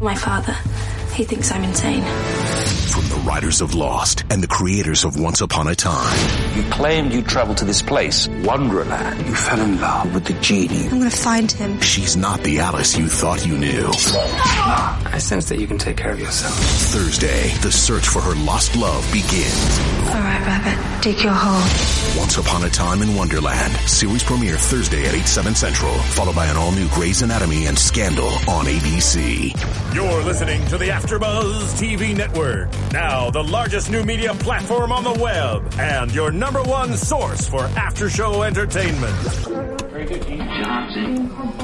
My father, he thinks I'm insane. From the writers of Lost and the creators of Once Upon a Time. You claimed you traveled to this place, Wonderland. You fell in love with the genie. I'm gonna find him. She's not the Alice you thought you knew. I sense that you can take care of yourself. Thursday, the search for her lost love begins. All right, Rabbit, dig your hole. Once Upon a Time in Wonderland. Series premiere Thursday at 8, 7 central. Followed by an all-new Grey's Anatomy and Scandal on ABC. You're listening to the AfterBuzz TV Network. Now, the largest new media platform on the web and your number one source for after-show entertainment. Very good, Johnson.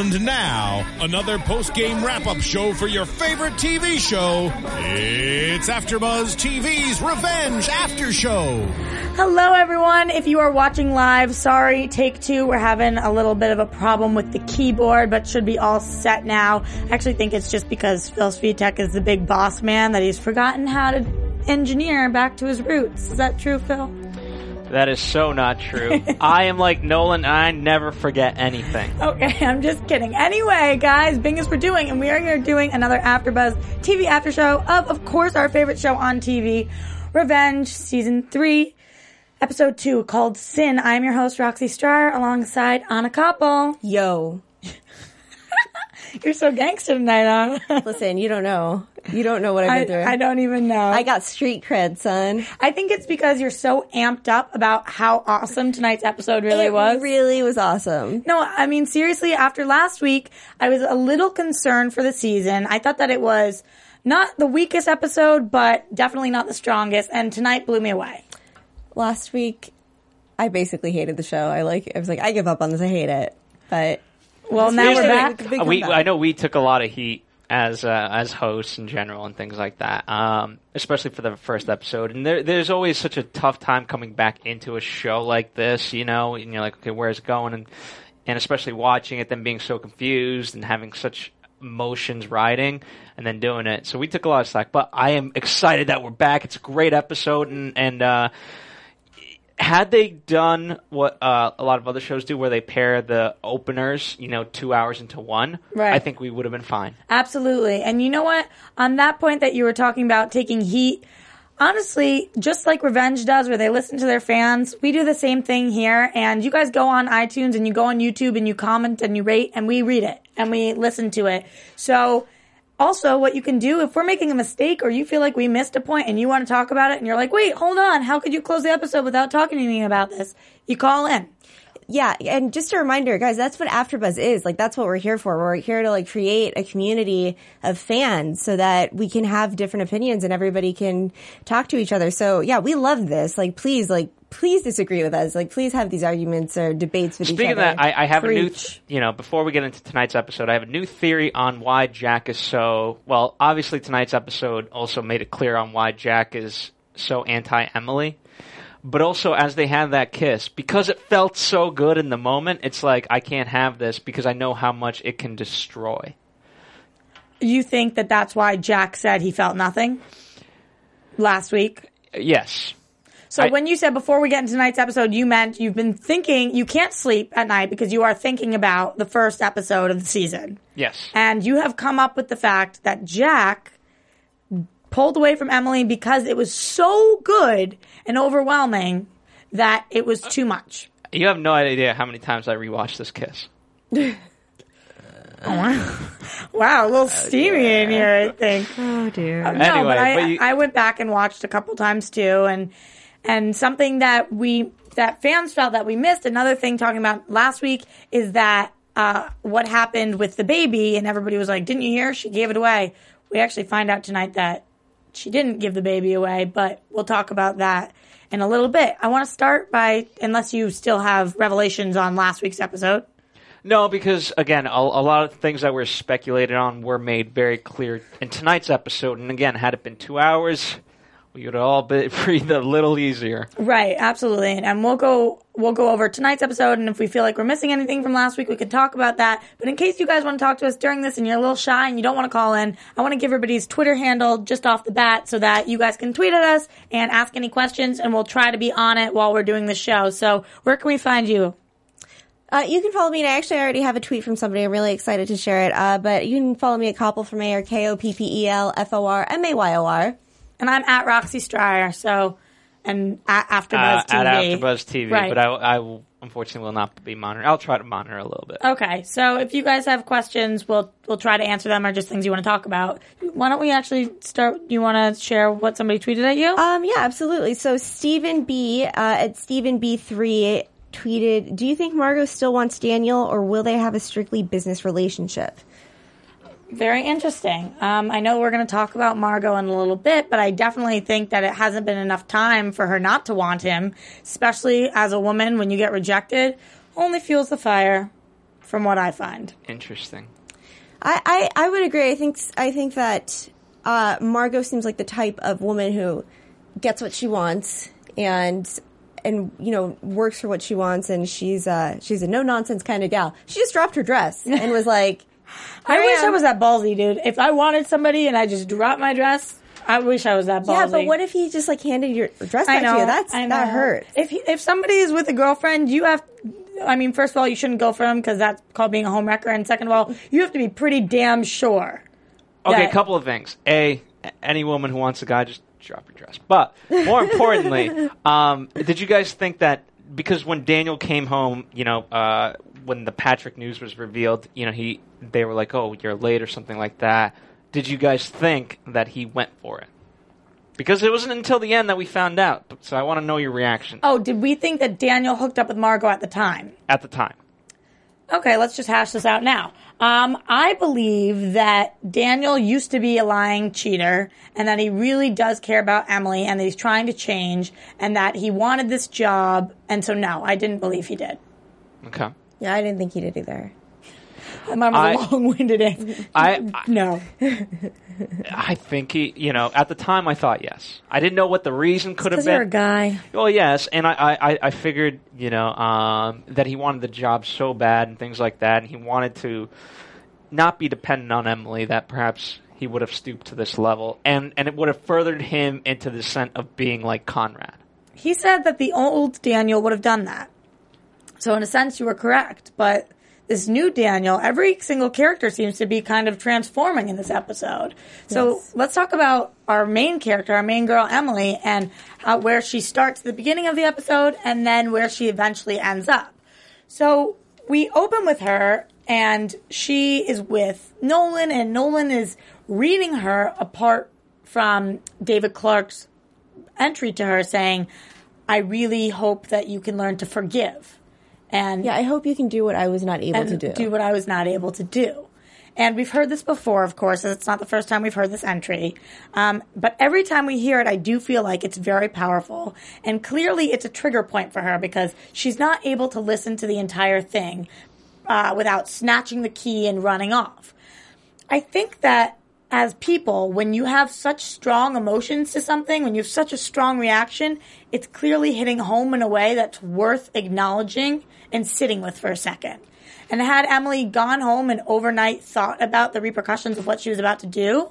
And now, another post-game wrap-up show for your favorite TV show. It's AfterBuzz TV's Revenge After Show. Hello, everyone. If you are watching live, sorry, take two. We're having a little bit of a problem with the keyboard, but should be all set now. I actually think it's just because Phil Svitek is the big boss man that he's forgotten how to engineer back to his roots. Is that true, Phil? That is so not true. I am like Nolan. I never forget anything. Okay, I'm just kidding. Anyway, guys, Bing is for doing, and we are here doing another AfterBuzz TV after show of, of course, our favorite show on TV, Revenge, season three, episode two, called Sin. I'm your host, Roxy Striar, alongside Anna Koppel. Yo, You're so gangster tonight, Anna. listen, you don't know. You don't know what I've I, been through. I don't even know. I got street cred, son. I think it's because you're so amped up about how awesome tonight's episode really it was. really was awesome. No, I mean, seriously, after last week, I was a little concerned for the season. I thought that it was not the weakest episode, but definitely not the strongest, and tonight blew me away. Last week, I basically hated the show. I like. I was like, I give up on this. I hate it. But Well, now we're back. the big we, comeback. I know we took a lot of heat as uh, as hosts in general and things like that, um, especially for the first episode. And there, there's always such a tough time coming back into a show like this, you know. And you're like, okay, where's it going? And and especially watching it, then being so confused and having such emotions riding and then doing it. So we took a lot of slack, but I am excited that we're back. It's a great episode and and. Uh, had they done what uh, a lot of other shows do, where they pair the openers, you know, two hours into one, Right. I think we would have been fine. Absolutely. And you know what? On that point that you were talking about taking heat, honestly, just like Revenge does, where they listen to their fans, we do the same thing here. And you guys go on iTunes and you go on YouTube and you comment and you rate and we read it and we listen to it. So, also, what you can do if we're making a mistake or you feel like we missed a point and you want to talk about it and you're like, wait, hold on, how could you close the episode without talking to me about this? You call in. Yeah, and just a reminder, guys, that's what AfterBuzz is. Like, that's what we're here for. We're here to like create a community of fans so that we can have different opinions and everybody can talk to each other. So yeah, we love this. Like, please, like, please disagree with us. Like, please have these arguments or debates with Speaking each of other. that, I, I have a new, Preach. th- you know, before we get into tonight's episode, I have a new theory on why Jack is so. Well, obviously tonight's episode also made it clear on why Jack is so anti Emily. But also, as they had that kiss, because it felt so good in the moment, it's like I can't have this because I know how much it can destroy. You think that that's why Jack said he felt nothing last week? Yes, So I- when you said before we get into tonight's episode, you meant you've been thinking you can't sleep at night because you are thinking about the first episode of the season. yes. And you have come up with the fact that Jack pulled away from Emily because it was so good and overwhelming that it was too much. You have no idea how many times I rewatched this kiss. Wow, a little steamy in here, I think. oh dear. No, Anyway, but I, but you- I went back and watched a couple times too, and and something that we that fans felt that we missed. Another thing talking about last week is that uh, what happened with the baby, and everybody was like, "Didn't you hear? She gave it away." We actually find out tonight that she didn't give the baby away, but we'll talk about that in a little bit. I want to start by, unless you still have revelations on last week's episode. No, because again, a, a lot of things that were speculated on were made very clear in tonight's episode. And again, had it been two hours, we would all be breathe a little easier. Right, absolutely. And, and we'll go we'll go over tonight's episode and if we feel like we're missing anything from last week, we could talk about that. But in case you guys want to talk to us during this and you're a little shy and you don't want to call in, I want to give everybody's Twitter handle just off the bat so that you guys can tweet at us and ask any questions and we'll try to be on it while we're doing the show. So where can we find you? Uh, you can follow me, and I actually already have a tweet from somebody. I'm really excited to share it. Uh, but you can follow me at Koppel for Mayor, K O P P E L F O R M A Y O R. And I'm at Roxy Striar, so and at AfterBuzz Uh, TV. at AfterBuzz TV, Right. but I, I will- unfortunately will not be monitoring. I'll try to monitor a little bit. Okay, so if you guys have questions, we'll we'll try to answer them or just things you want to talk about. Why don't we actually start? You want to share what somebody tweeted at you? Um, yeah, absolutely. So Stephen B uh, at Stephen B three tweeted, "Do you think Margaux still wants Daniel, or will they have a strictly business relationship?" Very interesting. Um, I know we're going to talk about Margaux in a little bit, but I definitely think that it hasn't been enough time for her not to want him, especially as a woman. When you get rejected, only fuels the fire, from what I find. Interesting. I, I, I would agree. I think I think that uh, Margaux seems like the type of woman who gets what she wants and and you know works for what she wants, and she's uh, she's a no nonsense kind of gal. She just dropped her dress and was like, I "Here wish I was that ballsy, dude. If I wanted somebody and I just dropped my dress, I wish I was that ballsy. Yeah, but what if he just like handed your dress I back know to you? That's I that know. hurts. If he, if somebody is with a girlfriend, you have. I mean, first of all, you shouldn't go for them because that's called being a homewrecker, and second of all, you have to be pretty damn sure. Okay, that- a couple of things. A, any woman who wants a guy, just drop your dress. But more importantly, um, did you guys think that because when Daniel came home, you know, uh, when the Patrick news was revealed, you know, he they were like, "Oh, you're late" or something like that. Did you guys think that he went for it? Because it wasn't until the end that we found out. So I want to know your reaction Oh, did we think that Daniel hooked up with Margaux at the time? at the time. Okay, let's just hash this out now. Um, I believe that Daniel used to be a lying cheater and that he really does care about Emily and that he's trying to change and that he wanted this job. And so, no, I didn't believe he did. Okay. Yeah, I didn't think he did either. Was I- a long winded answer. I, I No. I think he, you know, at the time I thought yes. I didn't know what the reason could have Because you're a been. guy. Well, yes, and I, I, I figured, you know, um, that he wanted the job so bad and things like that, and he wanted to not be dependent on Emily. That perhaps he would have stooped to this level, and and it would have furthered him into the scent of being like Conrad. He said that the old Daniel would have done that. So in a sense, you were correct. But this new Daniel, every single character seems to be kind of transforming in this episode. So Yes. let's talk about our main character, our main girl, Emily, and uh, where she starts at the beginning of the episode and then where she eventually ends up. So we open with her and she is with Nolan and Nolan is reading her apart from David Clarke's entry to her saying, I really hope that you can learn to forgive. And Yeah, I hope you can do what I was not able to do. Do what I was not able to do. And we've heard this before, of course. It's not the first time we've heard this entry. Um, but every time we hear it, I do feel like it's very powerful. And clearly, it's a trigger point for her because she's not able to listen to the entire thing uh, without snatching the key and running off. I think that as people, when you have such strong emotions to something, when you have such a strong reaction, it's clearly hitting home in a way that's worth acknowledging and sitting with for a second. And had Emily gone home and overnight thought about the repercussions of what she was about to do,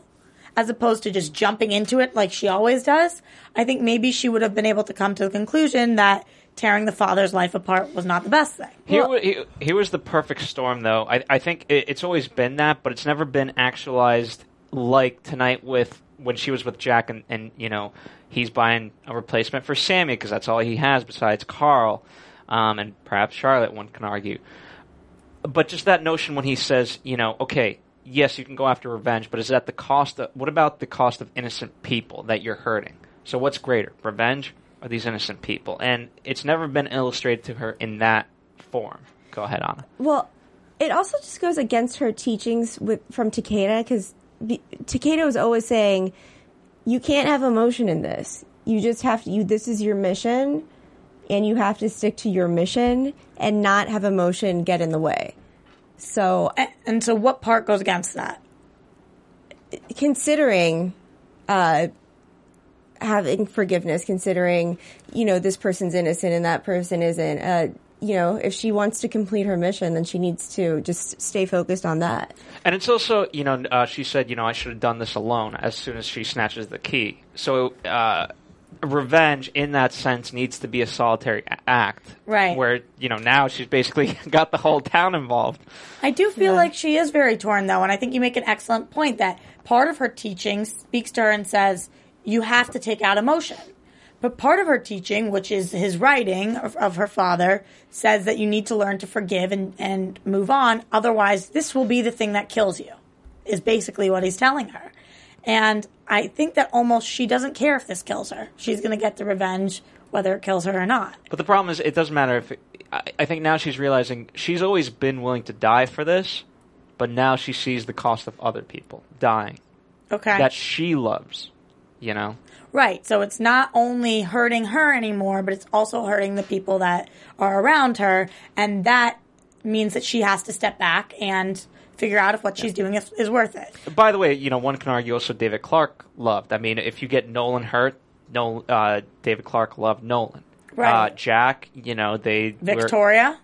as opposed to just jumping into it like she always does, I think maybe she would have been able to come to the conclusion that tearing the father's life apart was not the best thing. Here, wa- he, here was the perfect storm, though. I, I think it, it's always been that, but it's never been actualized like tonight with when she was with Jack, and, and you know he's buying a replacement for Sammy because that's all he has besides Carl, um, and perhaps Charlotte. One can argue, but just that notion when he says, you know, okay, yes, you can go after revenge, but is that the cost? Of, what about the cost of innocent people that you're hurting? So what's greater, revenge or these innocent people? And it's never been illustrated to her in that form. Go ahead, Anna. Well, it also just goes against her teachings with from Takeda because Takeda was always saying, "You can't have emotion in this. You just have to. You this is your mission, and you have to stick to your mission and not have emotion get in the way." So A- And so, what part goes against that? considering uh having forgiveness considering you know this person's innocent and that person isn't uh you know if she wants to complete her mission then she needs to just stay focused on that And it's also, you know, uh, she said, you know, I should have done this alone as soon as she snatches the key. So, uh, revenge in that sense needs to be a solitary act. Right. Where, you know, now she's basically got the whole town involved. I do feel like she is very torn, though, and I think you make an excellent point that part of her teaching speaks to her and says, you have to take out emotion. But part of her teaching, which is his writing of, of her father, says that you need to learn to forgive and, and move on. Otherwise, this will be the thing that kills you, is basically what he's telling her. And I think that almost she doesn't care if this kills her. She's going to get the revenge, whether it kills her or not. But the problem is, it doesn't matter if. It, I, I think now she's realizing she's always been willing to die for this, but now she sees the cost of other people dying Okay. that she loves. You know, Right. So it's not only hurting her anymore, but it's also hurting the people that are around her. And that means that she has to step back and figure out if what she's doing is, is worth it. By the way, you know, one can argue also David Clarke loved. I mean, if you get Nolan hurt, no, uh, David Clarke loved Nolan. Right. Uh, Jack, you know, they were- Victoria,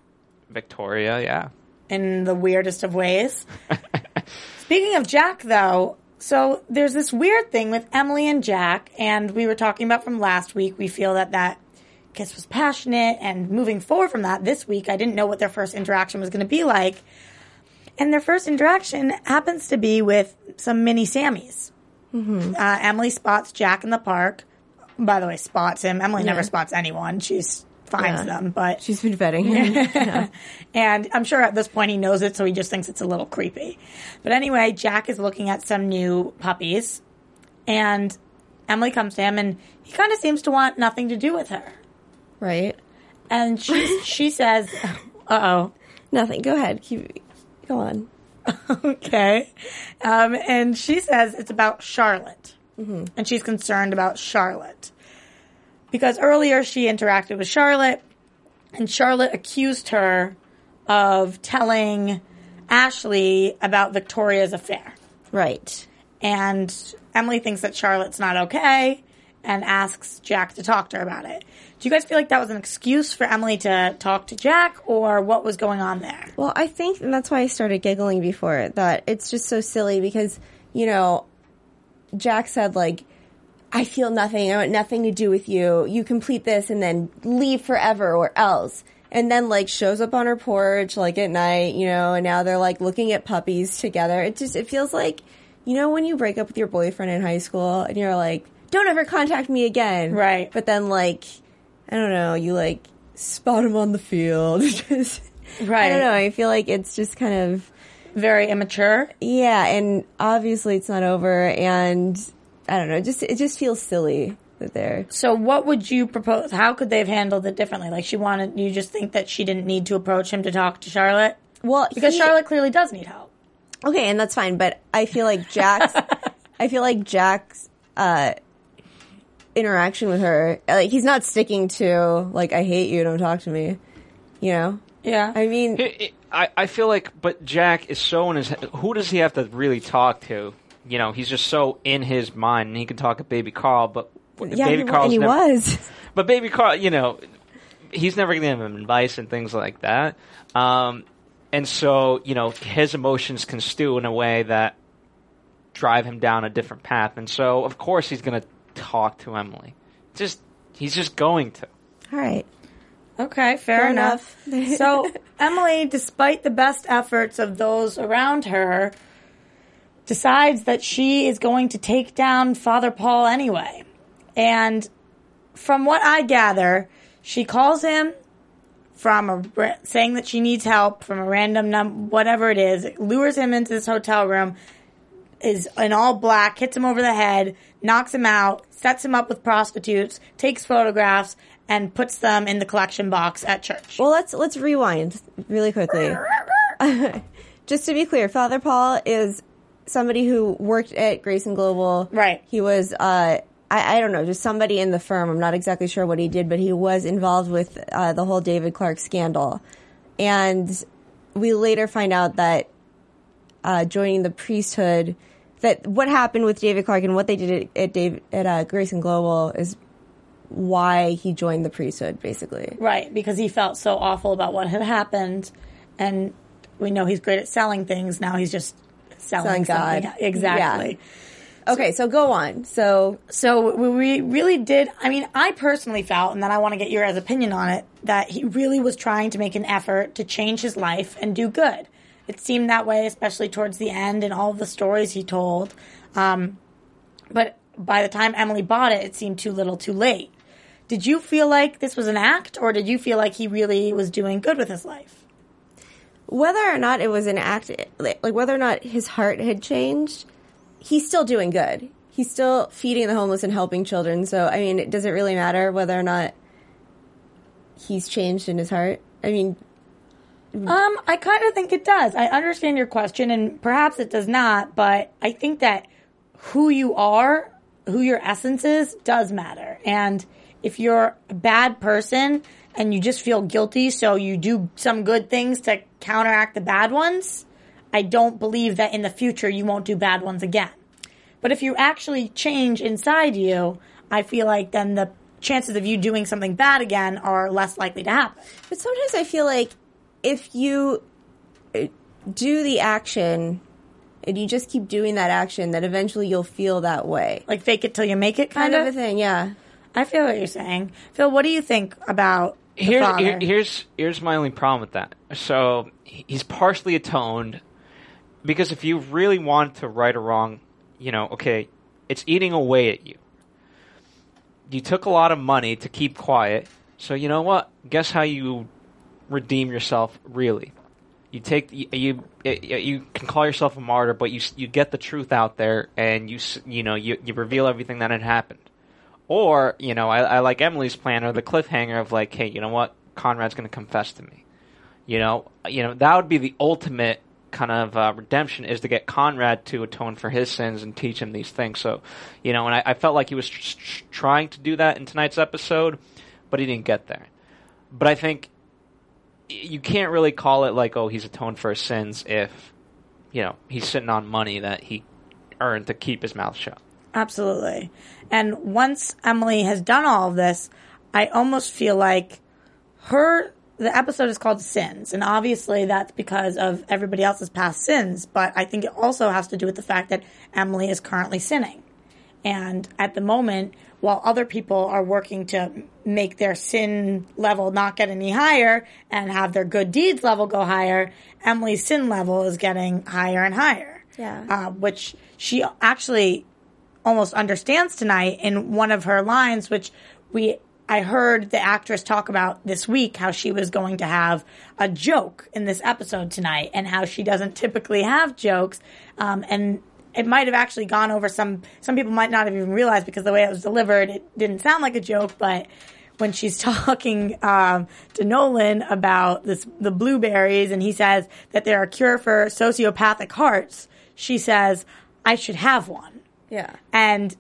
Victoria, yeah. in the weirdest of ways. Speaking of Jack, though, so there's this weird thing with Emily and Jack, and we were talking about from last week. We feel that that kiss was passionate, and moving forward from that, this week, I didn't know what their first interaction was going to be like. And their first interaction happens to be with some mini Sammys. Uh, Emily spots Jack in the park. By the way, spots him. Emily never spots anyone. She finds Yeah. them, but she's been vetting him. And I'm sure at this point he knows it, so he just thinks it's a little creepy. But anyway, Jack is looking at some new puppies, and Emily comes to him, and he kind of seems to want nothing to do with her. right. And she she says, "Uh oh, nothing. Go ahead. Keep go on. Okay," um, and she says it's about Charlotte, and she's concerned about Charlotte because earlier she interacted with Charlotte, and Charlotte accused her of telling Ashley about Victoria's affair. right And Emily thinks that Charlotte's not okay and asks Jack to talk to her about it. Do you guys feel like that was an excuse for Emily to talk to Jack or what was going on there? Well, I think, and that's why I started giggling before, that it's just so silly because, you know, Jack said, like, I feel nothing. I want nothing to do with you. You complete this and then leave forever or else. And then, like, shows up on her porch, like, at night, you know, and now they're, like, looking at puppies together. It just, it feels like, you know, when you break up with your boyfriend in high school and you're like, don't ever contact me again. Right. But then, like, I don't know, you, like, spot him on the field. Just- I don't know. I feel like it's just kind of Very immature. yeah, and obviously it's not over, and I don't know. Just it just feels silly that they're So what would you propose? How could they have handled it differently? Like she wanted, you just think that she didn't need to approach him to talk to Charlotte? well Because he- Charlotte clearly does need help. Okay, and that's fine, but I feel like Jack's I feel like Jack's uh interaction with her like he's not sticking to like I hate you, don't talk to me. You know? Yeah. I mean It- it- I, I feel like, but Jack is so in his. Who does he have to really talk to? You know, he's just so in his mind, and he can talk to Baby Carl, but yeah, Baby he, wa- Carl's and he never, was. But Baby Carl, you know, he's never going to give him advice and things like that. Um, and so, you know, his emotions can stew in a way that drive him down a different path. And so, of course, he's going to talk to Emily. Just he's just going to. All right. Okay, fair, Fair enough. so Emily, despite the best efforts of those around her, decides that she is going to take down Father Paul anyway. And from what I gather, she calls him from a saying that she needs help from a random num whatever it is, lures him into this hotel room, is in all black, hits him over the head, knocks him out, sets him up with prostitutes, takes photographs, and puts them in the collection box at church. Well, let's let's rewind really quickly. Just to be clear, Father Paul is somebody who worked at Grayson Global. Right. He was uh I, I don't know, just somebody in the firm. I'm not exactly sure what he did, but he was involved with uh, the whole David Clarke scandal. And we later find out that uh, joining the priesthood, that what happened with David Clarke and what they did at, at, Dave, at uh, Grayson Global is why he joined the priesthood, basically. Right, because he felt so awful about what had happened, and we know he's great at selling things. Now he's just selling, Selling God. something. Exactly. Okay, so go on. So So we really did. I mean, I personally felt, and then I want to get your opinion on it, that he really was trying to make an effort to change his life and do good. It seemed that way, especially towards the end and all the stories he told. Um, but by the time Emily bought it, it seemed too little, too late. Did you feel like this was an act, or did you feel like he really was doing good with his life? Whether or not it was an act, like whether or not his heart had changed, he's still doing good. He's still feeding the homeless and helping children. So, I mean, does it really matter whether or not he's changed in his heart? I mean, Um, I kind of think it does. I understand your question, and perhaps it does not, but I think that who you are, who your essence is, does matter. And if you're a bad person and you just feel guilty, so you do some good things to counteract the bad ones, I don't believe that in the future you won't do bad ones again. But if you actually change inside you, I feel like then the chances of you doing something bad again are less likely to happen. but sometimes I feel like if you uh, do the action and you just keep doing that action, that eventually you'll feel that way. Like fake it till you make it, Kind kind, of a thing, yeah. I feel what you're saying, Phil. What do you think about here's here- here's here's my only problem with that. So he's partially atoned because if you really want to right or wrong, you know, okay, it's eating away at you. You took a lot of money to keep quiet, so you know what? Guess how you redeem yourself really. You take you you, you can call yourself a martyr, but you you get the truth out there, and you you know you you reveal everything that had happened. Or, you know, I, I like Emily's plan or the cliffhanger of like, hey, you know what? Conrad's going to confess to me. You know, you know that would be the ultimate kind of uh, redemption is to get Conrad to atone for his sins and teach him these things. So, you know, and I, I felt like he was tr- tr- trying to do that in tonight's episode, but he didn't get there. But I think you can't really call it like, oh, he's atoned for his sins if, you know, he's sitting on money that he earned to keep his mouth shut. Absolutely. And once Emily has done all of this, I almost feel like her the episode is called Sins, and obviously that's because of everybody else's past sins, but I think it also has to do with the fact that Emily is currently sinning. And at the moment, while other people are working to make their sin level not get any higher and have their good deeds level go higher, Emily's sin level is getting higher and higher. Yeah. Uh, which she actually almost understands tonight in one of her lines, which we I heard the actress talk about this week how she was going to have a joke in this episode tonight and how she doesn't typically have jokes. Um, and it might have actually gone over some, some people might not have even realized because the way it was delivered, it didn't sound like a joke, but when she's talking um, to Nolan about this, the blueberries, and he says that they're a cure for sociopathic hearts, she says, "I should have one." Yeah. And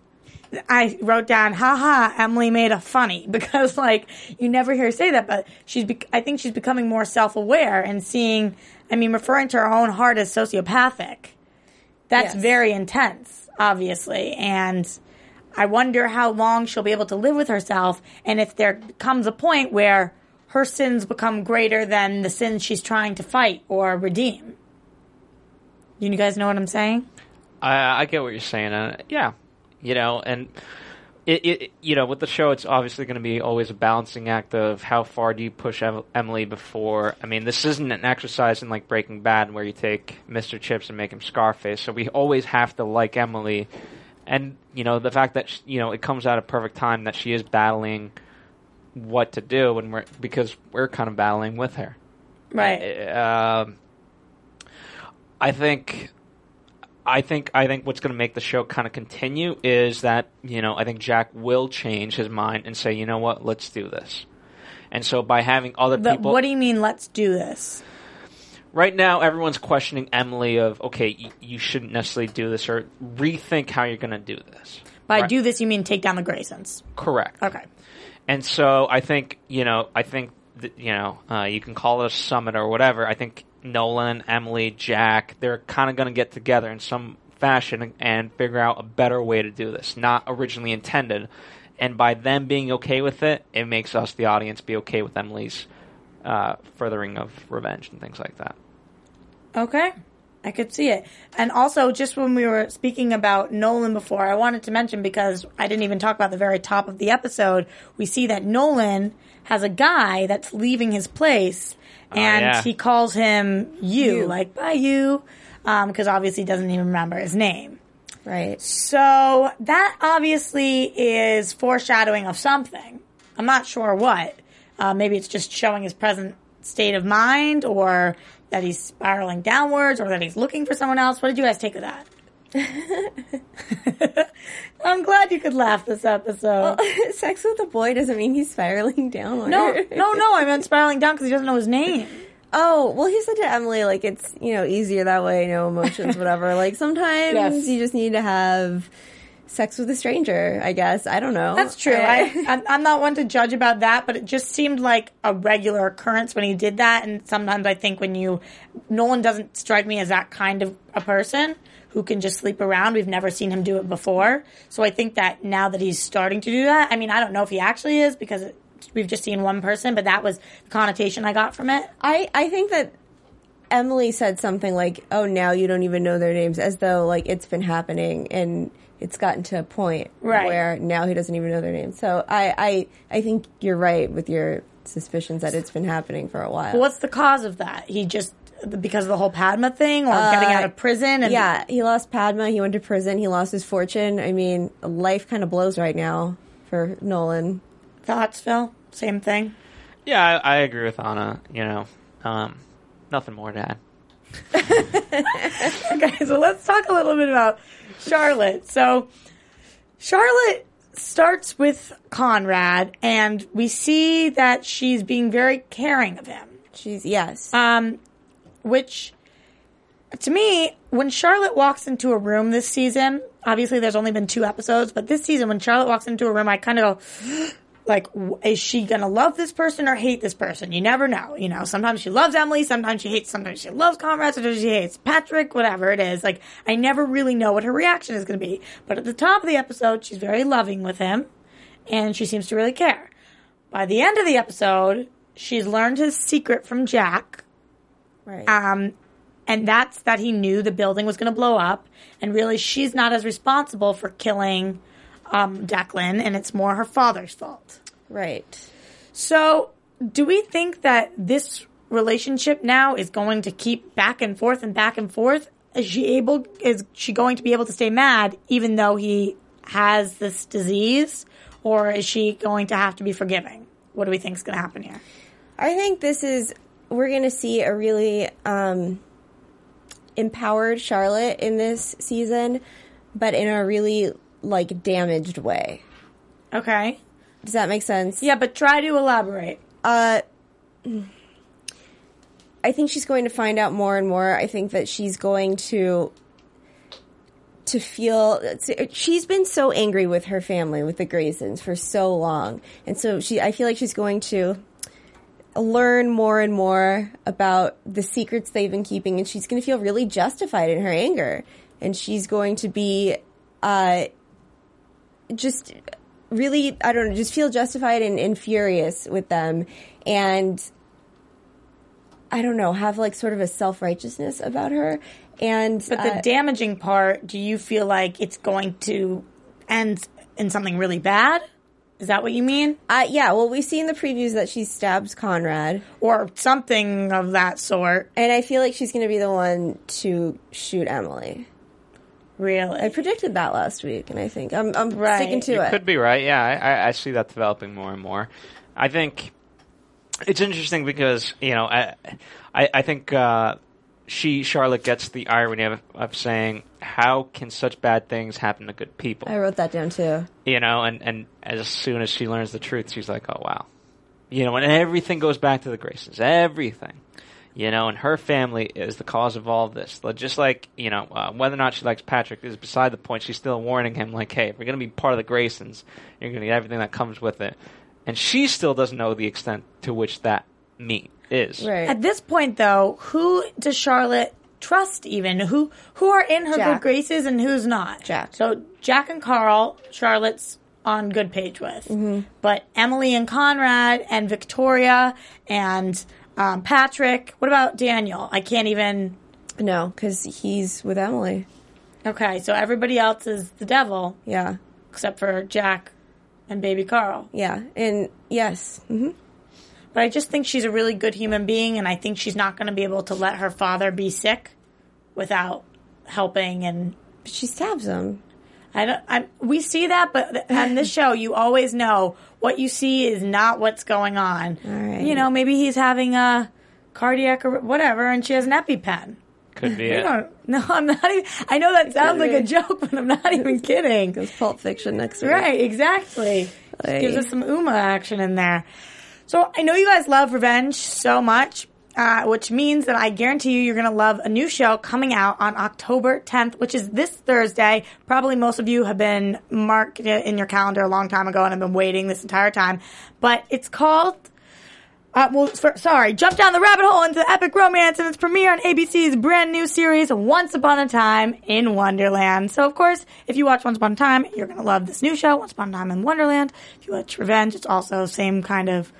I wrote down, haha, Emily made a funny because like you never hear her say that, but she's, bec I think she's becoming more self-aware and seeing, I mean, referring to her own heart as sociopathic. That's Yes. very intense, obviously. And I wonder how long she'll be able to live with herself and if there comes a point where her sins become greater than the sins she's trying to fight or redeem. You guys know what I'm saying? I, I get what you're saying. Uh, yeah, you know, and it, it, you know, with the show, it's obviously going to be always a balancing act of how far do you push Em- Emily before. I mean, this isn't an exercise in like Breaking Bad where you take Mr. Chips and make him Scarface. So we always have to like Emily, and you know, the fact that sh you know it comes out at a perfect time that she is battling what to do, and we're because we're kind of battling with her. Right. Um, I think, I think, I think what's going to make the show kind of continue is that you know I think Jack will change his mind and say, you know what, let's do this. And so by having other But people, what do you mean, let's do this? right now everyone's questioning Emily of okay, y- you shouldn't necessarily do this or rethink how you're going to do this. By Right. do this, you mean take down the Graysons. Correct. Okay. And so I think you know I think that, you know uh, you can call it a summit or whatever. I think Nolan, Emily, Jack, they're kind of going to get together in some fashion and figure out a better way to do this, not originally intended. And by them being okay with it, it makes us, the audience, be okay with Emily's uh, furthering of revenge and things like that. Okay. I could see it. And also, just when we were speaking about Nolan before, I wanted to mention because I didn't even talk about the very top of the episode, we see that Nolan has a guy that's leaving his place and yeah. he calls him you, You. like, by you, because obviously he doesn't even remember his name. Right. So that obviously is foreshadowing of something. I'm not sure what. Uh, maybe it's just showing his present state of mind, or that he's spiraling downwards, or that he's looking for someone else. What did you guys take of that? I'm glad you could laugh this episode. Sex with a boy doesn't mean he's spiraling downward. no, no, no. I meant spiraling down because he doesn't know his name. Oh, well, he said to Emily, like, it's, you know, easier that way, no emotions, whatever. like, sometimes Yes. you just need to have sex with a stranger, I guess. I don't know. That's true. I, I'm not one to judge about that, but it just seemed like a regular occurrence when he did that. And sometimes I think when you, Nolan doesn't strike me as that kind of a person who can just sleep around. We've never seen him do it before. So I think that now that he's starting to do that, I mean, I don't know if he actually is because it, we've just seen one person, but that was the connotation I got from it. I, I think that Emily said something like, oh, now you don't even know their names, as though, like, it's been happening and it's gotten to a point Right. where now he doesn't even know their names. So I, I, I think you're right with your suspicions that it's been happening for a while. But what's the cause of that? He just, because of the whole Padma thing or getting out of prison? And yeah, he lost Padma. He went to prison. He lost his fortune. I mean, life kind of blows right now for Nolan. Thoughts, Phil? Same thing? Yeah, I, I agree with Anna. You know, um, nothing more to add. Okay, so let's talk a little bit about Charlotte. So, Charlotte starts with Conrad, and we see that she's being very caring of him. She's yes. Um, which, to me, when Charlotte walks into a room this season, obviously there's only been two episodes, but this season, when Charlotte walks into a room, I kind of go, like, is she gonna love this person or hate this person? You never know. You know, sometimes she loves Emily, sometimes she hates, sometimes she loves Conrad, sometimes she hates Patrick, whatever it is. Like, I never really know what her reaction is gonna be. But at the top of the episode, she's very loving with him, and she seems to really care. By the end of the episode, she's learned his secret from Jack, right. um, and that's that he knew the building was going to blow up, and really she's not as responsible for killing um, Declan, and it's more her father's fault. right. So, do we think that this relationship now is going to keep back and forth and back and forth? Is she able? Is she going to be able to stay mad even though he has this disease, or is she going to have to be forgiving? What do we think is going to happen here? I think this is we're going to see a really um, empowered Charlotte in this season, but in a really like damaged way. Okay. Does that make sense? Yeah, but try to elaborate. Uh, I think she's going to find out more and more. I think that she's going to to feel she's been so angry with her family with the Graysons for so long. And so she I feel like she's going to learn more and more about the secrets they've been keeping and she's going to feel really justified in her anger. And she's going to be uh just really, I don't know, just feel justified and, and furious with them. And I don't know, have like sort of a self righteousness about her. And But the uh, damaging part, do you feel like it's going to end in something really bad? Is that what you mean? uh, yeah, well, we see in the previews that she stabs Conrad. Or something of that sort? And I feel like she's going to be the one to shoot Emily. Really? I predicted that last week, and I think I'm, I'm Right. sticking to You it. could be right. Yeah, I, I, I see that developing more and more. I think it's interesting because you know I I, I think uh, she Charlotte gets the irony of, of saying how can such bad things happen to good people? I wrote that down too. you know, and, and as soon as she learns the truth, she's like, oh wow. You know, and everything goes back to the Graysons. Everything. You know, and her family is the cause of all of this. Just like, you know, uh, whether or not she likes Patrick is beside the point. She's still warning him, like, hey, if you're going to be part of the Graysons, you're going to get everything that comes with it. And she still doesn't know the extent to which that mean is. Right. At this point, though, who does Charlotte trust? Even who who are in her Jack. good graces and who's not? Jack. So Jack and Carl, Charlotte's on good page with, Mm-hmm. but Emily and Conrad and Victoria and um, Patrick. What about Daniel? I can't even. no, because he's with Emily. Okay, so everybody else is the devil Yeah. except for Jack and baby Carl. Yeah. And yes. hmm But I just think she's a really good human being, and I think she's not going to be able to let her father be sick without helping. And she stabs him. I don't. I, we see that, but on this show, you always know what you see is not what's going on. All right. You know, maybe he's having a cardiac or whatever, and she has an EpiPen. Could be You it. don't- No, I'm not even. I know that sounds like a joke, but I'm not even kidding. Goes Pulp Fiction next week. Right, exactly. Like- Gives us some Uma action in there. So I know you guys love Revenge so much, uh, which means that I guarantee you you're going to love a new show coming out on October 10th, which is this Thursday. Probably most of you have been marked in your calendar a long time ago and have been waiting this entire time. But it's called uh, well, for, sorry, jump down the rabbit hole into epic romance and its premiere on ABC's brand new series, Once Upon a Time in Wonderland. So, of course, if you watch Once Upon a Time, you're going to love this new show, Once Upon a Time in Wonderland. If you watch Revenge, it's also same kind of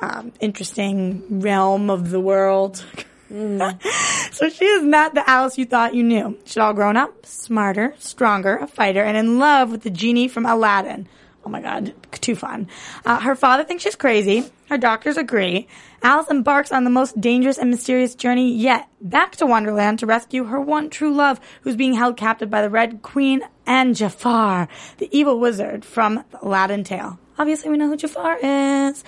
um, interesting realm of the world. so she is not the Alice you thought you knew. She's all grown up, smarter, stronger, a fighter, and in love with the genie from Aladdin. Oh my god, too fun. Uh, her father thinks she's crazy. Her doctors agree. Alice embarks on the most dangerous and mysterious journey yet, back to Wonderland to rescue her one true love, who's being held captive by the Red Queen and Jafar, the evil wizard from the Aladdin tale. Obviously, we know who Jafar is.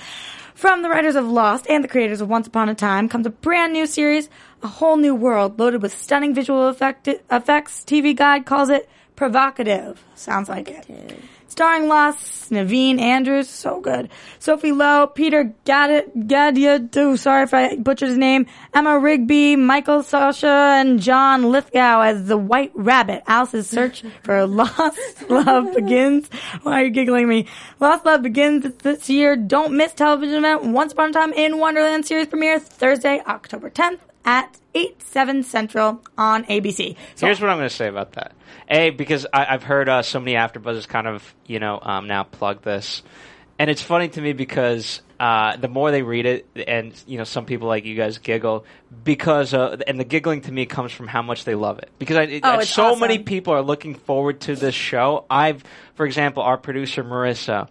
From the writers of Lost and the creators of Once Upon a Time comes a brand new series, a whole new world loaded with stunning visual effect- effects. TV Guide calls it provocative. Sounds like it. Starring Lost, Naveen Andrews, so good. Sophie Lowe, Peter Gadiadu, sorry if I butchered his name, Emma Rigby, Michael Socha, and John Lithgow as the White Rabbit. Alice's search for lost love begins. Why are you giggling me? Lost Love begins this year. Don't miss television event Once Upon a Time in Wonderland series premiere Thursday, October 10th at 8, 7 Central on ABC. So Here's what I'm going to say about that. A, because I, I've heard uh, so many AfterBuzzes kind of, you know, um, now plug this, and it's funny to me because uh, the more they read it, and you know, some people like you guys giggle because, uh, and the giggling to me comes from how much they love it. Because I, it, Oh, so many people are looking forward to this show. I've, for example, our producer Marissa.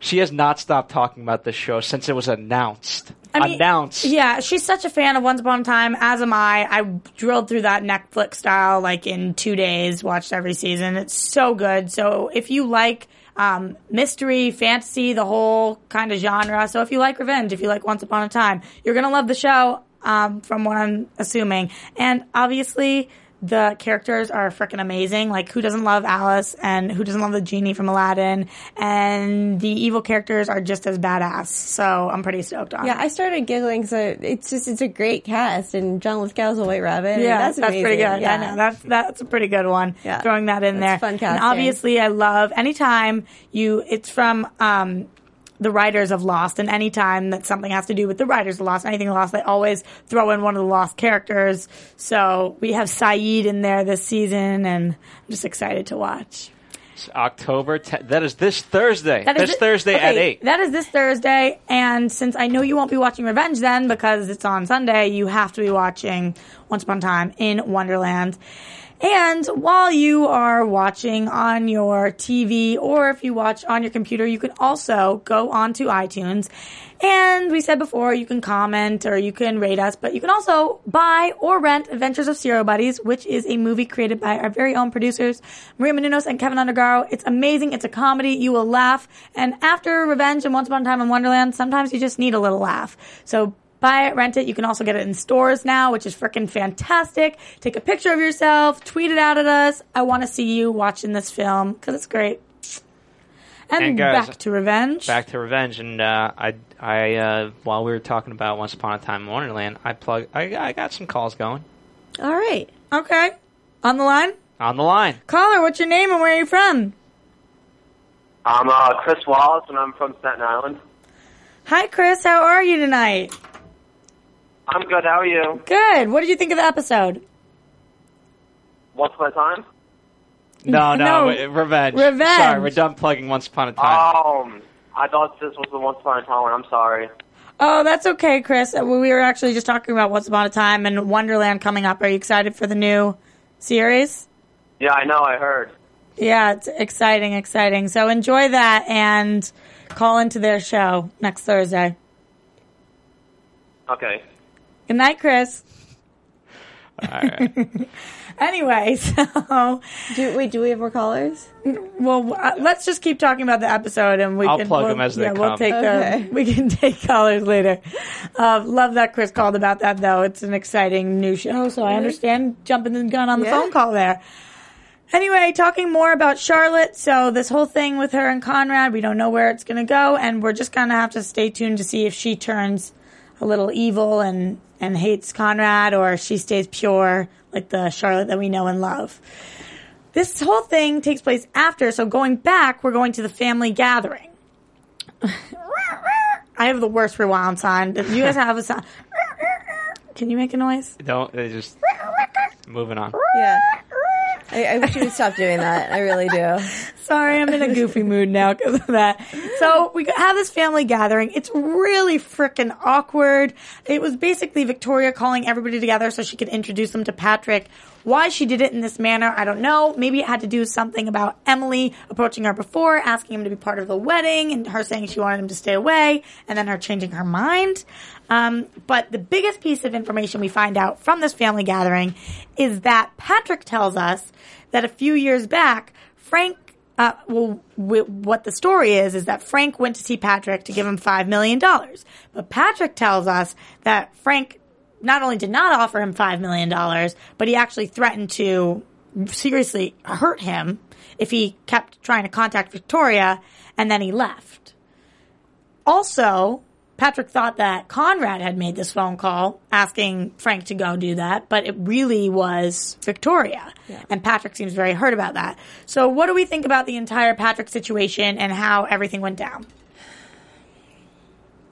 She has not stopped talking about this show since it was announced. I mean, announced. Yeah, she's such a fan of Once Upon a Time, as am I. I drilled through that Netflix style like in two days, watched every season. It's so good. So if you like um, mystery, fantasy, the whole kind of genre, so if you like revenge, if you like Once Upon a Time, you're gonna love the show. Um, from what I'm assuming, and obviously the characters are freaking amazing. Like, who doesn't love Alice and who doesn't love the genie from Aladdin? And the evil characters are just as badass. So I'm pretty stoked on it. Yeah, I started giggling. So it's just it's a great cast, and John Lithgow's a White Rabbit. Yeah, that's, that's, pretty good. Yeah, I know that's that's a pretty good one. Yeah. throwing that in That's there. fun And casting. obviously, I love anytime you. It's from um, the writers of Lost, and anytime that something has to do with the writers of Lost, anything Lost, they always throw in one of the Lost characters. So we have Sayid in there this season, and I'm just excited to watch. It's October 10th. That is this Thursday. That is this thi- Thursday at 8. That is this Thursday, and since I know you won't be watching Revenge then because it's on Sunday, you have to be watching Once Upon a Time in Wonderland. And while you are watching on your TV or if you watch on your computer, you can also go onto iTunes. And we said before, you can comment or you can rate us, but you can also buy or rent Adventures of Serial Buddies, which is a movie created by our very own producers, Maria Menounos and Kevin Undergaro. It's amazing. It's a comedy. You will laugh. And after Revenge and Once Upon a Time in Wonderland, sometimes you just need a little laugh. So buy it, rent it. You can also get it in stores now, which is freaking fantastic. Take a picture of yourself, tweet it out at us. I want to see you watching this film because it's great. And, And guys, back to Revenge. Back to Revenge, and uh, I, I, uh, while we were talking about Once Upon a Time in Wonderland, I plug, I, I got some calls going All right. Okay. On the line? on the line. Caller, what's your name and where are you from? I'm uh, Chris Wallace, and I'm from Staten Island. Hi, Chris. How are you tonight? I'm good. How are you? Good. What did you think of the episode? Once upon a time? No, no, No. wait, revenge. Revenge. Sorry, we're done plugging Once Upon a Time. Um, I thought this was the Once Upon a Time one. I'm sorry. Oh, that's okay, Chris. Uh, We were actually just talking about Once Upon a Time and Wonderland coming up. Are you excited for the new series? Yeah, I know. I heard. Yeah, it's exciting, exciting. So enjoy that and call into their show next Thursday. Okay. Good night, Chris. All right. Anyway, so Do, wait, do we have more callers? well, uh, let's just keep talking about the episode, and we I'll can plug we'll, them as they yeah, we'll take Okay. the we can take callers later. Uh, love that Chris called about that though. It's an exciting new show, so I understand jumping the gun on the. Yeah. phone call there. Anyway, talking more about Charlotte. So this whole thing with her and Conrad, we don't know where it's going to go, and we're just going to have to stay tuned to see if she turns a little evil and and hates Conrad, or she stays pure like the Charlotte that we know and love. This whole thing takes place after. So going back, we're going to the family gathering. I have the worst rewound sound. Do you guys have a sound? Can you make a noise? Don't they just moving on. Yeah. I, I wish you would stop doing that. I really do. Sorry, I'm in a goofy mood now because of that. So we have this family gathering. It's really freaking awkward. It was basically Victoria calling everybody together so she could introduce them to Patrick. Why she did it in this manner, I don't know. Maybe it had to do something about Emily approaching her before, asking him to be part of the wedding, and her saying she wanted him to stay away, and then her changing her mind. Um, but the biggest piece of information we find out from this family gathering is that Patrick tells us that a few years back, Frank uh, well, w- what the story is is that Frank went to see Patrick to give him five million dollars, but Patrick tells us that Frank not only did not offer him five million dollars, but he actually threatened to seriously hurt him if he kept trying to contact Victoria, and then he left. Also, Patrick thought that Conrad had made this phone call asking Frank to go do that, but it really was Victoria. And Patrick seems very hurt about that. So, what do we think about the entire Patrick situation and how everything went down?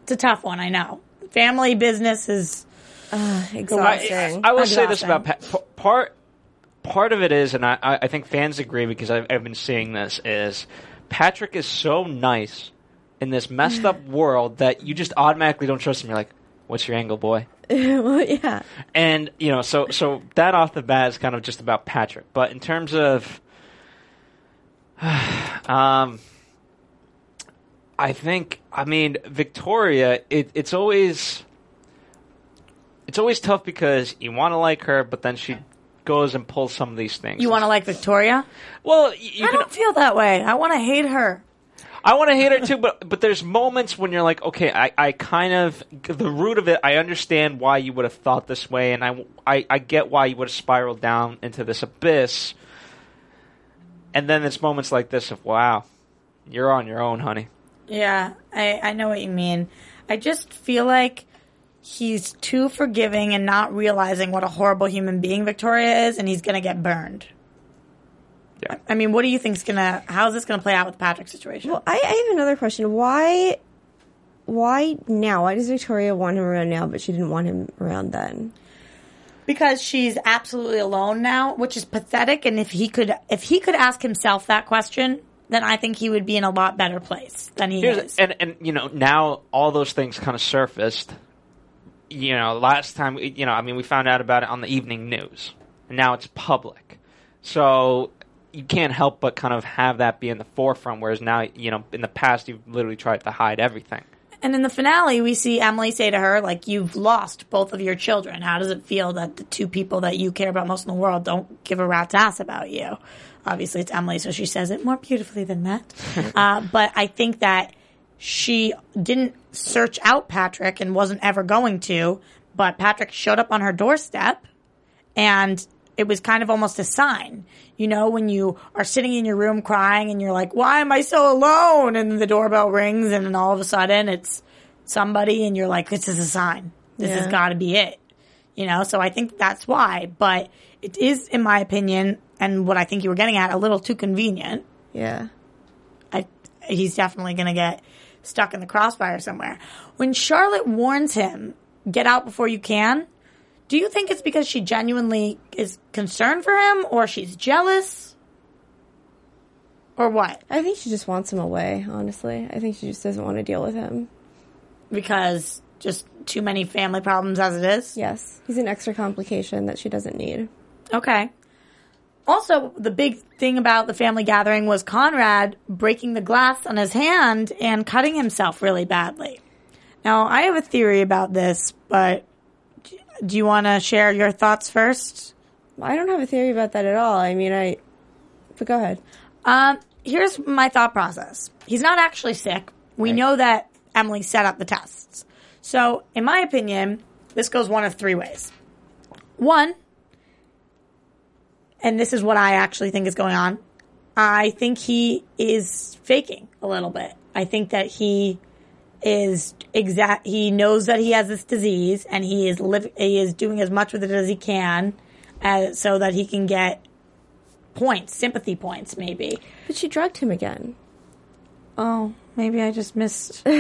It's a tough one, I know. Family business is Exhausting. I will say this about pa- p- part part of it is, and I, I I think fans agree because I've, I've been seeing this is Patrick is so nice in this messed up world that you just automatically don't trust him. You're like, what's your angle, boy? well, yeah. And you know, so so that off the bat is kind of just about Patrick. But in terms of, um, I think I mean Victoria. It, it's always it's always tough because you want to like her, but then she goes and pulls some of these things. you want to like Victoria? Well, y- you I can, don't feel that way. I want to hate her. I want to hate her too, but but there's moments when you're like, okay, I, I kind of the root of it. I understand why you would have thought this way, and I, I I get why you would have spiraled down into this abyss. And then there's moments like this of wow, you're on your own, honey. Yeah, I, I know what you mean. I just feel like he's too forgiving and not realizing what a horrible human being Victoria is, and he's gonna get burned. Yeah. I mean, what do you think's gonna? How's this gonna play out with the Patrick situation? Well, I, I have another question. Why? Why now? Why does Victoria want him around now, but she didn't want him around then? because she's absolutely alone now, which is pathetic. And if he could, if he could ask himself that question, then I think he would be in a lot better place than he Here's, is. and and you know now all those things kind of surfaced. You know, last time you know, I mean, we found out about it on the evening news, and now it's public. So you can't help but kind of have that be in the forefront. Whereas now, you know, in the past, you've literally tried to hide everything. And in the finale, we see Emily say to her, like, you've lost both of your children. How does it feel that the two people that you care about most in the world don't give a rat's ass about you? Obviously, it's Emily, so she says it more beautifully than that. uh, but I think that she didn't search out Patrick and wasn't ever going to, but Patrick showed up on her doorstep and it was kind of almost a sign. You know, when you are sitting in your room crying and you're like, why am I so alone? And the doorbell rings and then all of a sudden it's somebody and you're like, this is a sign. This has got to be it. You know, so I think that's why. But it is, in my opinion, and what I think you were getting at, a little too convenient. Yeah. I, he's definitely going to get stuck in the crossfire somewhere. When Charlotte warns him get out before you can. Do you think it's because she genuinely is concerned for him or she's jealous? Or what? I think she just wants him away, honestly. I think she just doesn't want to deal with him. Because just too many family problems as it is? Yes. He's an extra complication that she doesn't need. Okay. Also, the big thing about the family gathering was Conrad breaking the glass on his hand and cutting himself really badly. Now, I have a theory about this, but do you want to share your thoughts first? I don't have a theory about that at all. I mean, I. But go ahead. Um, here's my thought process. He's not actually sick. We know that Emily set up the tests. So, in my opinion, this goes one of three ways. One, and this is what I actually think is going on. I think he is faking a little bit. I think that he is exact. He knows that he has this disease, and he is living. He is doing as much with it as he can, uh, so that he can get points, sympathy points, maybe. But she drugged him again. Oh, maybe I just missed.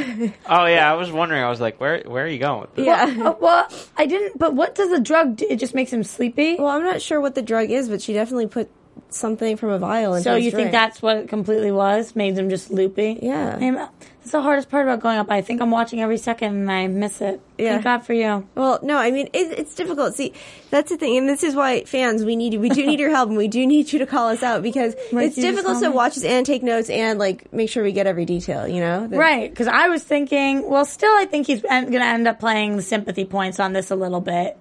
Oh yeah, I was wondering. I was like, where where are you going with this? Well, uh, well, I didn't. But what does the drug do? It just makes him sleepy. Well, I'm not sure what the drug is, but she definitely put something from a vial So you think that's what it completely was? Made them just loopy? Yeah. I'm- that's the hardest part about going up. I think I'm watching every second and I miss it. Yeah. Thank God for you. Well, no, I mean it, it's difficult. See, that's the thing, and this is why fans we need you we do need your help, and we do need you to call us out because Like it's difficult to watch this and take notes and like make sure we get every detail. You know, Right, because I was thinking, well, still, I think he's going to end up playing the sympathy points on this a little bit.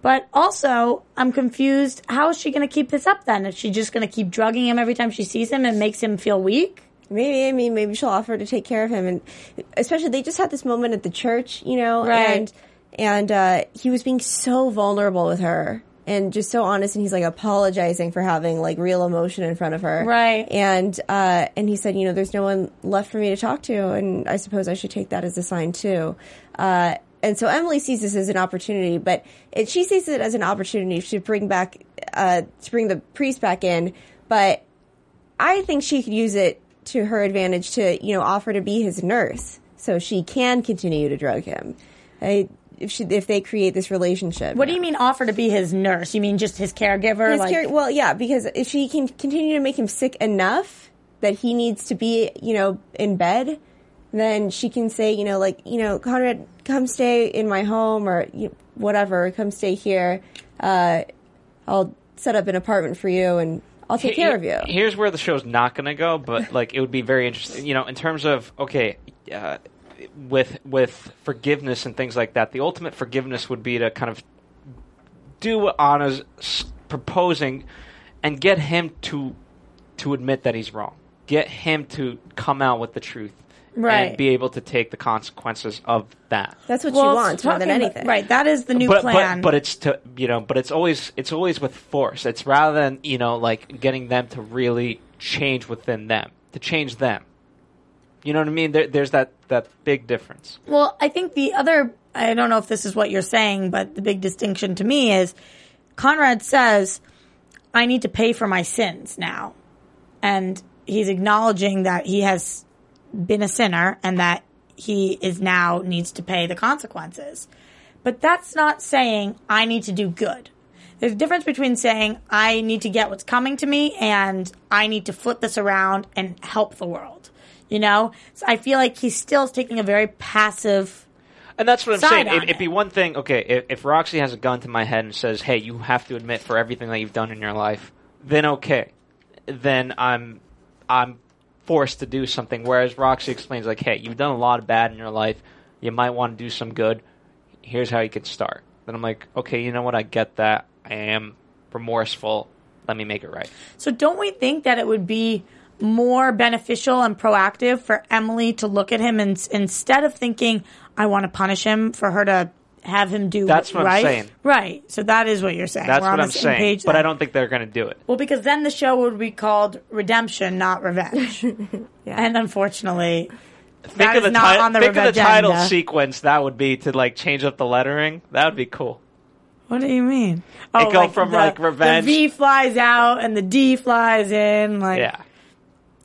But also, I'm confused. How is she going to keep this up then? Is she just going to keep drugging him every time she sees him and makes him feel weak? Maybe I mean maybe she'll offer to take care of him, and especially they just had this moment at the church, you know, Right. and and uh, he was being so vulnerable with her and just so honest, and he's like apologizing for having like real emotion in front of her, Right. And uh, and he said, you know, there's no one left for me to talk to, and I suppose I should take that as a sign too. Uh, and so Emily sees this as an opportunity, but it, she sees it as an opportunity to bring back uh, to bring the priest back in, but I think she could use it to her advantage to, you know, offer to be his nurse so she can continue to drug him. I, if she, if they create this relationship. What do you mean offer to be his nurse? You mean just his caregiver? His like, care- well, yeah, because if she can continue to make him sick enough that he needs to be, you know, in bed, then she can say, you know, like, you know, Conrad, come stay in my home or you whatever, come stay here. Uh, I'll set up an apartment for you and I'll take care of you. Here's where the show's not going to go, but like it would be very interesting. You know, in terms of okay, uh, with with forgiveness and things like that, the ultimate forgiveness would be to kind of do what Anna's proposing and get him to to admit that he's wrong. Get him to come out with the truth. Right. And be able to take the consequences of that. That's what Well, she wants more than talking- anything. Right, that is the new but, plan. But, but it's to you know, but it's always it's always with force. It's rather than you know like getting them to really change within them, to change them. You know what I mean? There, there's that that big difference. Well, I think the other, I don't know if this is what you're saying, but the big distinction to me is Conrad says, I need to pay for my sins now. And he's acknowledging that he has been a sinner and that he is now needs to pay the consequences. But that's not saying I need to do good. There's a difference between saying I need to get what's coming to me and I need to flip this around and help the world. You know? So I feel like he's still taking a very passive And that's what I'm Side saying. It, it'd be one thing. Okay, if, if Roxy has a gun to my head and says, "Hey, you have to admit for everything that you've done in your life," then okay, then I'm I'm forced to do something. Whereas Roxy explains, like, "Hey, you've done a lot of bad in your life. You might want to do some good. Here's how you can start." Then I'm like, "Okay, you know what? I get that. I am remorseful. Let me make it right." So don't we think that it would be more beneficial and proactive for Emily to look at him and instead of thinking, I want to punish him for her to have him do That's what I'm right? saying. Right. So that is what you're saying. That's We're on what the I'm same saying. page but then. I don't think they're going to do it. Well, because then the show would be called Redemption, not Revenge. And unfortunately, Think that of is the, not ti- on the think of the Revenge title agenda. sequence. That would be to like change up the lettering. That would be cool. What do you mean? Oh, It go from, the, like, Revenge- The V flies out and the D flies in. Like, Yeah.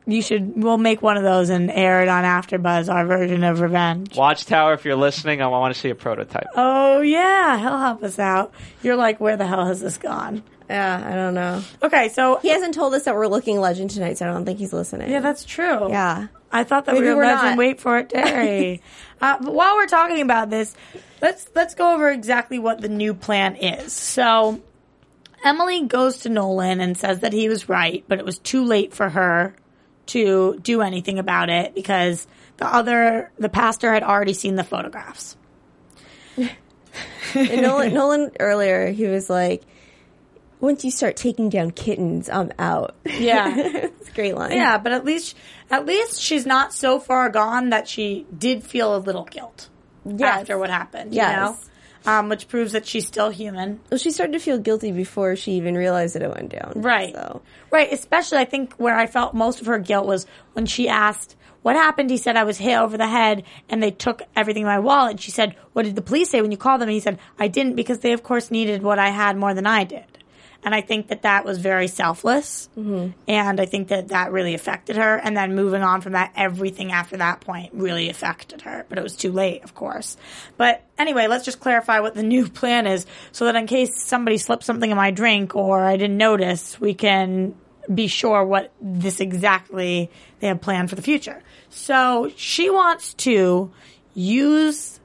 You should. We'll make one of those and air it on AfterBuzz, our version of Revenge. Watchtower, if you're listening, I want to see a prototype. Oh yeah, he'll help us out. You're like, where the hell has this gone? Yeah, I don't know. Okay, so He hasn't told us that we're looking legend tonight, so I don't think he's listening. yeah, that's true. yeah. I thought that Maybe we were we're legend. not. Wait for it, Terry. uh, but while we're talking about this, let's let's go over exactly what the new plan is. So, Emily goes to Nolan and says that he was right, but it was too late for her to do anything about it because the other the pastor had already seen the photographs. Nolan, Nolan earlier, he was like, "Once you start taking down kittens, I'm out." Yeah. it's a great line. Yeah, but at least at least she's not so far gone that she did feel a little guilt Yes. after what happened. Yes. You know? Um, which proves that she's still human. Well, she started to feel guilty before she even realized that it went down. Right. So Right. Especially, I think where I felt most of her guilt was when she asked, What happened? He said, I was hit over the head and they took everything in my wallet. She said, What did the police say when you called them? And he said, I didn't because they, of course, needed what I had more than I did. And I think that that was very selfless. Mm-hmm. And I think that that really affected her. And then moving on from that, everything after that point really affected her. But it was too late, of course. But anyway, let's just clarify what the new plan is so that in case somebody slipped something in my drink or I didn't notice, we can be sure what this exactly they have planned for the future. So she wants to use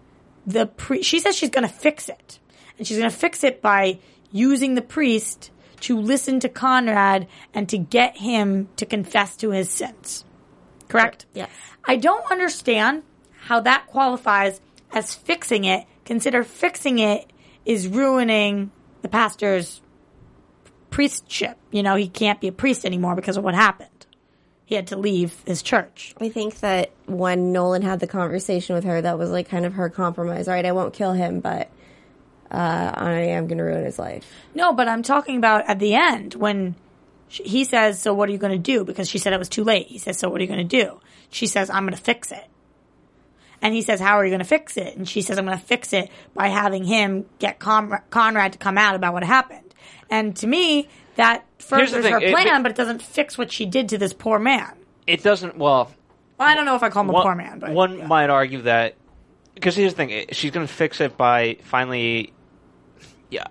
the pre, she says she's going to fix it. And she's going to fix it by using the priest to listen to Conrad and to get him to confess to his sins. Correct? Yes. I don't understand how that qualifies as fixing it. Consider fixing it is ruining the pastor's priestship. You know, he can't be a priest anymore because of what happened. He had to leave his church. I think that when Nolan had the conversation with her, that was like kind of her compromise. All right, I won't kill him, but uh, I am going to ruin his life. No, but I'm talking about at the end when she, he says, "So what are you going to do?" Because she said it was too late. He says, "So what are you going to do?" She says, "I'm going to fix it." And he says, "How are you going to fix it?" And she says, "I'm going to fix it by having him get Con- Conrad to come out about what happened." And to me, that Here's the furthers her it- plan, it- but it doesn't fix what she did to this poor man. It doesn't. Well, Well, I don't know if I call him a poor man, but one yeah. might argue that because here's the thing: she's going to fix it by finally. Yeah.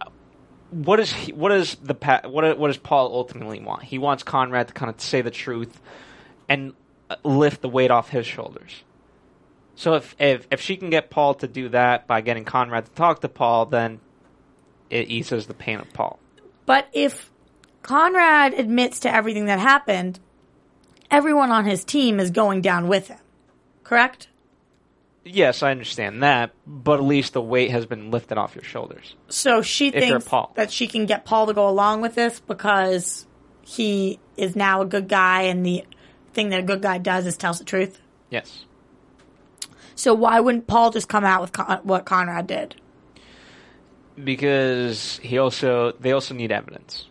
What is he, what is the what what does Paul ultimately want? He wants Conrad to kind of say the truth and uh, lift the weight off his shoulders. So if if if she can get Paul to do that by getting Conrad to talk to Paul, then it eases the pain of Paul. But if Conrad admits to everything that happened, everyone on his team is going down with him. Correct? Yes, I understand that, but at least the weight has been lifted off your shoulders. So she thinks that she can get Paul to go along with this because he is now a good guy and the thing that a good guy does is tells the truth. Yes. So why wouldn't Paul just come out with Con- what Conrad did? Because he also they also need evidence.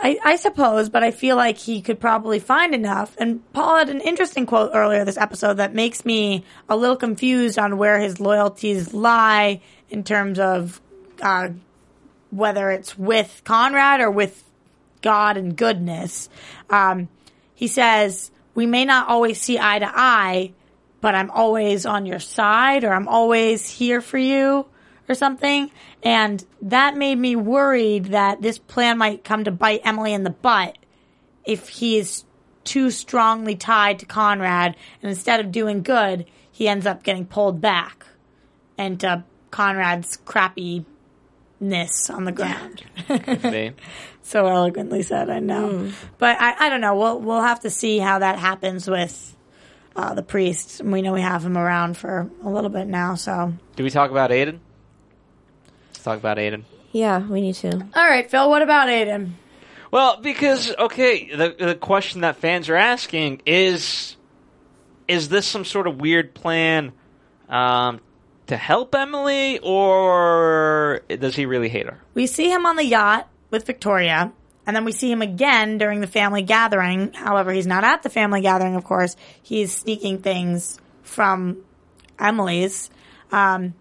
I, I suppose, but I feel like he could probably find enough. And Paul had an interesting quote earlier this episode that makes me a little confused on where his loyalties lie in terms of uh, whether it's with Conrad or with God and goodness. Um, he says, We may not always see eye to eye, but I'm always on your side or I'm always here for you or something. And that made me worried that this plan might come to bite Emily in the butt if he is too strongly tied to Conrad and instead of doing good, he ends up getting pulled back into Conrad's crappiness on the ground. Could so eloquently said, I know. But I, I don't know. We'll we'll have to see how that happens with uh, the priest. We know we have him around for a little bit now, so Do we talk about Aiden? Let's talk about Aiden. Yeah, we need to. All right, Phil, what about Aiden? Well, because okay, the the question that fans are asking is is this some sort of weird plan um, to help Emily or does he really hate her? We see him on the yacht with Victoria, and then we see him again during the family gathering. However, he's not at the family gathering, of course. He's sneaking things from Emily's. Um,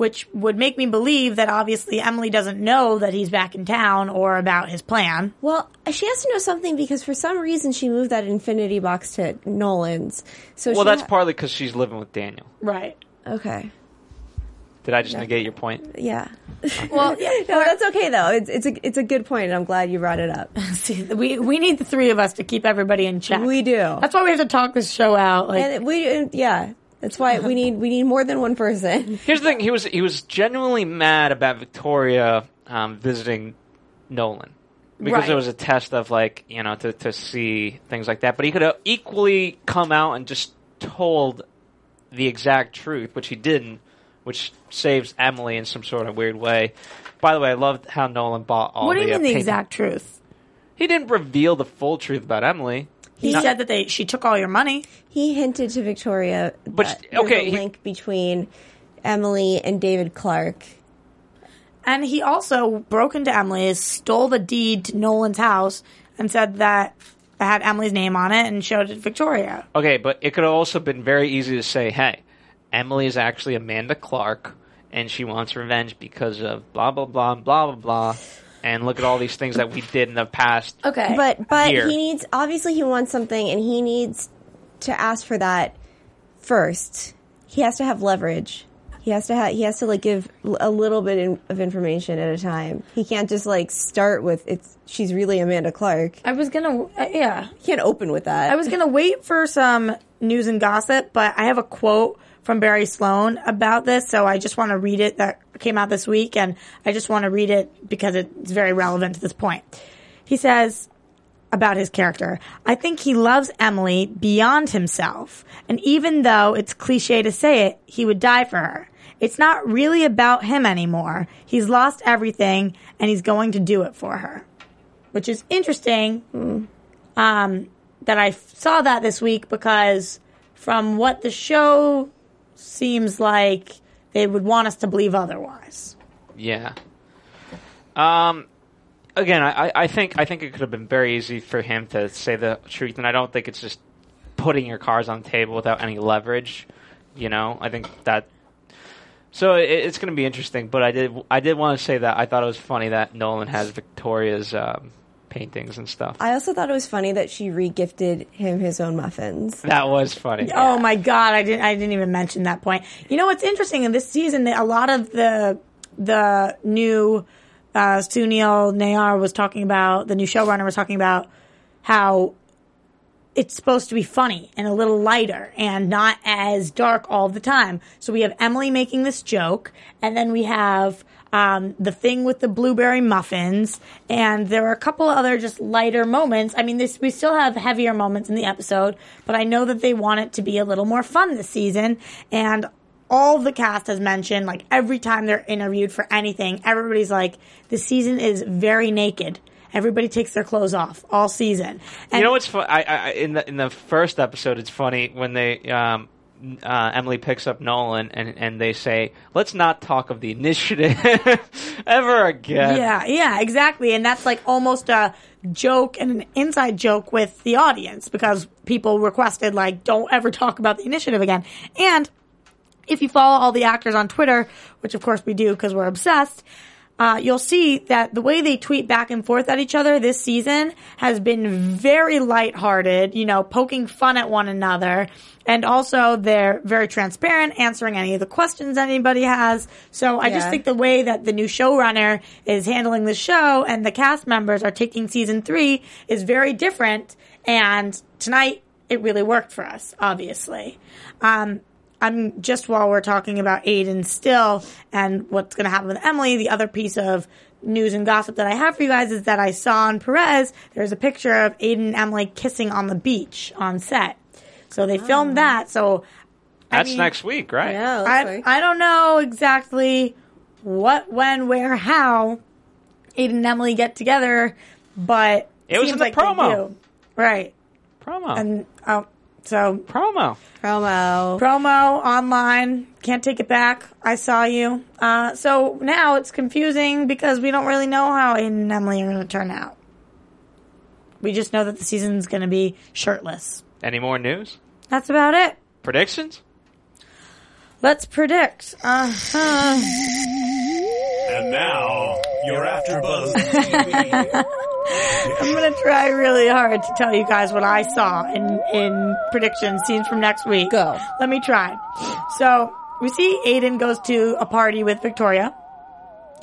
which would make me believe that obviously Emily doesn't know that he's back in town or about his plan. Well, she has to know something because for some reason she moved that infinity box to Nolan's. So Well, she that's ha- partly because she's living with Daniel. Right. okay. Did I just negate your point? Yeah. Well, yeah, No, that's okay though. It's it's a it's a good point, and I'm glad you brought it up. see, we we need the three of us to keep everybody in check. We do. That's why we have to talk this show out. Like, And we yeah, that's why we need we need more than one person. Here's the thing: he was he was genuinely mad about Victoria um, visiting Nolan because Right. it was a test of like you know to to see things like that. But he could have equally come out and just told the exact truth, which he didn't, which saves Emily in some sort of weird way. By the way, I loved how Nolan bought all what do the you mean the exact truth? He didn't reveal the full truth about Emily. He said that they she took all your money. He hinted to Victoria But that sh- there's okay, a he- link between Emily and David Clarke. And he also broke into Emily's, stole the deed to Nolan's house, and said that it had Emily's name on it and showed it to Victoria. Okay, but it could have also been very easy to say, hey, Emily is actually Amanda Clarke, and she wants revenge because of blah, blah, blah, blah, blah, blah. And look at all these things that we did in the past. Okay. But but Here. he needs obviously he wants something, and he needs to ask for that first. He has to have leverage. He has to have. He has to like give a little bit in, of information at a time. He can't just like start with it's. She's really Amanda Clarke. I was gonna, uh, yeah. He can't open with that. I was gonna wait for some news and gossip, but I have a quote from Barry Sloan about this, so I just want to read it that came out this week, and I just want to read it because it's very relevant to this point. He says about his character, I think he loves Emily beyond himself, and even though it's cliche to say it, he would die for her. It's not really about him anymore. He's lost everything, and he's going to do it for her. Which is interesting um, that I saw that this week because from what the show seems like, they would want us to believe otherwise. Yeah. Um. Again, I, I- think I think it could have been very easy for him to say the truth, and I don't think it's just putting your cards on the table without any leverage. You know, I think that. So it, it's going to be interesting, but I did I did want to say that I thought it was funny that Nolan has Victoria's um, paintings and stuff. I also thought it was funny that she regifted him his own muffins. That was funny. Oh my god, I didn't I didn't even mention that point. You know what's interesting in this season a lot of the the new uh Sunil Nayar was talking about, the new showrunner was talking about how it's supposed to be funny and a little lighter and not as dark all the time. So we have Emily making this joke, and then we have um, the thing with the blueberry muffins, and there are a couple other just lighter moments. I mean, this we still have heavier moments in the episode, but I know that they want it to be a little more fun this season, and all the cast has mentioned like every time they're interviewed for anything, everybody's like, "The season is very naked." Everybody takes their clothes off all season. And you know what's fun? I, I in the in the first episode, it's funny when they um, uh, Emily picks up Nolan and and they say, "Let's not talk of the initiative ever again." Yeah, yeah, exactly. And that's like almost a joke and an inside joke with the audience because people requested like don't ever talk about the initiative again. And if you follow all the actors on Twitter, which of course we do because we're obsessed, uh, you'll see that the way they tweet back and forth at each other this season has been very lighthearted, you know, poking fun at one another. And also they're very transparent, answering any of the questions anybody has. So I just think the way that the new showrunner is handling the show and the cast members are taking season three is very different. And tonight it really worked for us, obviously. Um, I'm just while we're talking about Aiden still and what's going to happen with Emily, the other piece of news and gossip that I have for you guys is that I saw on Perez, there's a picture of Aiden and Emily kissing on the beach on set. So they filmed oh. that. So That's mean- next week, right? Yeah, I, I don't know exactly what, when, where, how Aiden and Emily get together, but It was seems in the like promo. Right. Promo. And, oh, so promo. promo. promo online. Can't take it back. I saw you. Uh, so now it's confusing because we don't really know how Aiden and Emily are going to turn out. We just know that the season's going to be shirtless. Any more news? That's about it. Predictions? Let's predict. Uh-huh. And now, your AfterBuzz I'm gonna try really hard to tell you guys what I saw in in predictions, scenes from next week. Go. Let me try. So we see Aiden goes to a party with Victoria,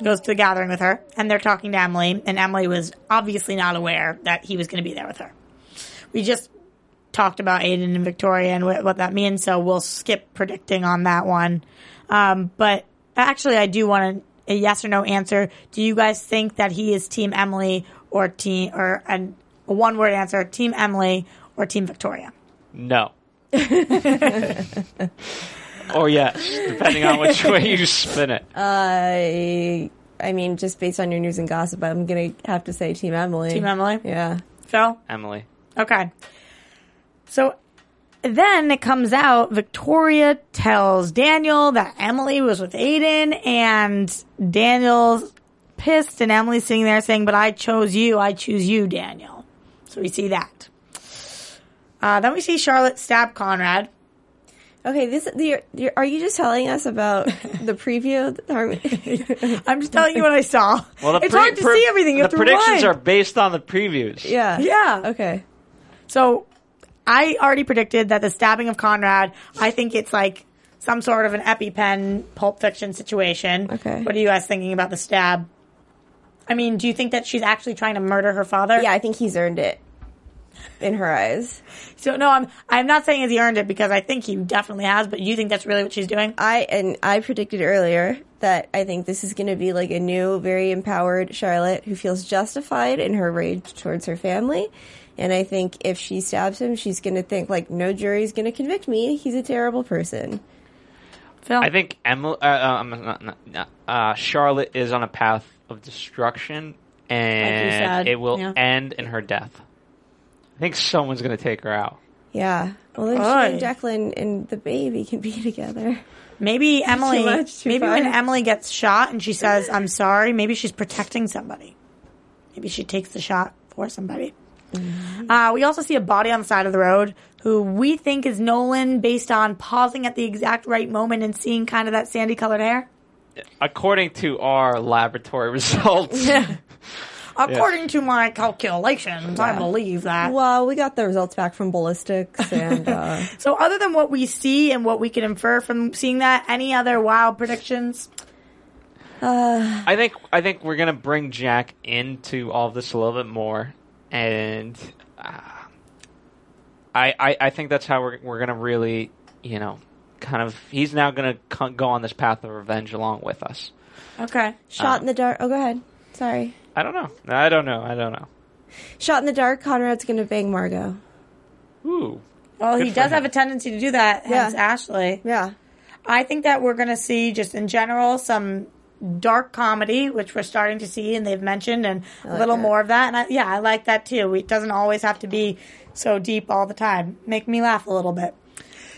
goes to the gathering with her, and they're talking to Emily, and Emily was obviously not aware that he was going to be there with her. We just talked about Aiden and Victoria and what, what that means, so we'll skip predicting on that one. Um, but actually, I do want a, a yes or no answer. Do you guys think that he is Team Emily or team or an, a one word answer? Team Emily or Team Victoria? No. or yes, depending on which way you spin it. Uh, I, I mean, just based on your news and gossip, I'm gonna have to say Team Emily. Team Emily. Yeah. Phil. Emily. Okay. So then it comes out, Victoria tells Daniel that Emily was with Aiden and Daniel's pissed and Emily's sitting there saying, but I chose you. I choose you, Daniel. So we see that. Uh, then we see Charlotte stab Conrad. Okay, this you're, you're, are you just telling us about the preview? I'm just telling you what I saw. Well, the it's pre- hard to pre- see everything. You The have to predictions rewind. are based on the previews. yeah. Yeah. Okay. So I already predicted that the stabbing of Conrad, I think it's like some sort of an EpiPen Pulp Fiction situation. Okay. What are you guys thinking about the stab? I mean, do you think that she's actually trying to murder her father? Yeah, I think he's earned it in her eyes. So no, I'm I'm not saying he earned it because I think he definitely has, but you think that's really what she's doing? I and I predicted earlier that I think this is going to be like a new, very empowered Charlotte who feels justified in her rage towards her family. And I think if she stabs him, she's going to think like, no jury's going to convict me. He's a terrible person. Phil? I think Emily, uh, uh, um, not, not, not, uh, Charlotte is on a path of destruction, and said, it will yeah. end in her death. I think someone's going to take her out. Yeah. Well, then Oy. she and Declan and the baby can be together. maybe Emily. much, too maybe far. when Emily gets shot and she says, "I'm sorry," maybe she's protecting somebody. Maybe she takes the shot for somebody. Uh, we also see a body on the side of the road who we think is Nolan based on pausing at the exact right moment and seeing kind of that sandy colored hair. According to our laboratory results, According to my calculations, I believe that. Well, we got the results back from ballistics and, uh, So, other than what we see and what we can infer from seeing that, any other wild predictions? I think I think we're gonna bring Jack into all of this a little bit more, and uh, I, I I think that's how we're we're gonna really, you know, kind of. He's now gonna co- go on this path of revenge along with us. Okay. shot in the dark. Oh, go ahead. Sorry. I don't know. I don't know. I don't know. Shot in the dark. Conrad's going to bang Margaux. Ooh. Well, he does him. have a tendency to do that, hence Yeah. Ashley. Yeah. I think that we're going to see, just in general, some dark comedy, which we're starting to see and they've mentioned, and a little that. more of that. And I, yeah, I like that too. It doesn't always have to be so deep all the time. Make me laugh a little bit.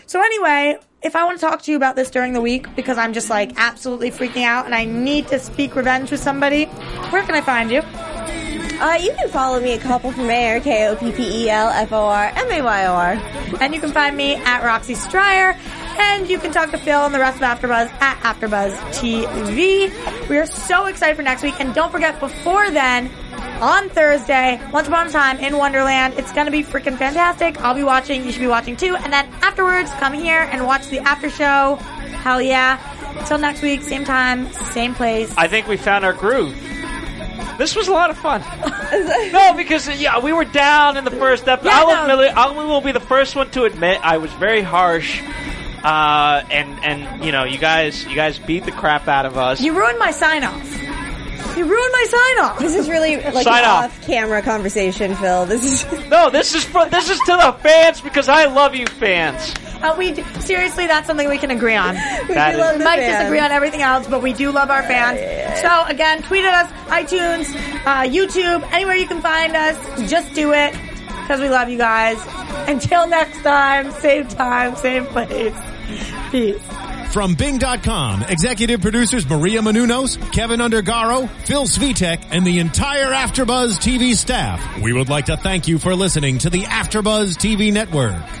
So anyway, if I want to talk to you about this during the week because I'm just like absolutely freaking out and I need to speak revenge with somebody, where can I find you? Uh, you can follow me at Koppel for Mayor, K O P P E L F O R M A Y O R. And you can find me at Roxy Striar. And you can talk to Phil and the rest of AfterBuzz at AfterBuzz TV. We are so excited for next week. And don't forget, before then, on Thursday, Once Upon a Time in Wonderland, it's going to be freaking fantastic. I'll be watching. You should be watching too. And then afterwards, come here and watch the after show. Hell yeah. Until next week, same time, same place. I think we found our groove. This was a lot of fun. no, because yeah, we were down in the first episode. Yeah, I'll no. admit, I will be the first one to admit I was very harsh. Uh, and and you know, you guys, you guys beat the crap out of us. You ruined my sign off. You ruined my sign off. This is really like Sign an off. off-camera conversation, Phil. This is no, this is for this is to the fans because I love you, fans. Uh, we d- seriously, that's something we can agree on. we That do love the might fans. disagree on everything else, but we do love our fans. So again, tweet at us, iTunes, uh, YouTube, anywhere you can find us. Just do it because we love you guys. Until next time, same time, same place. Peace. From Bing.com, executive producers Maria Menounos, Kevin Undergaro, Phil Svitek, and the entire Afterbuzz TV staff. We would like to thank you for listening to the Afterbuzz TV network.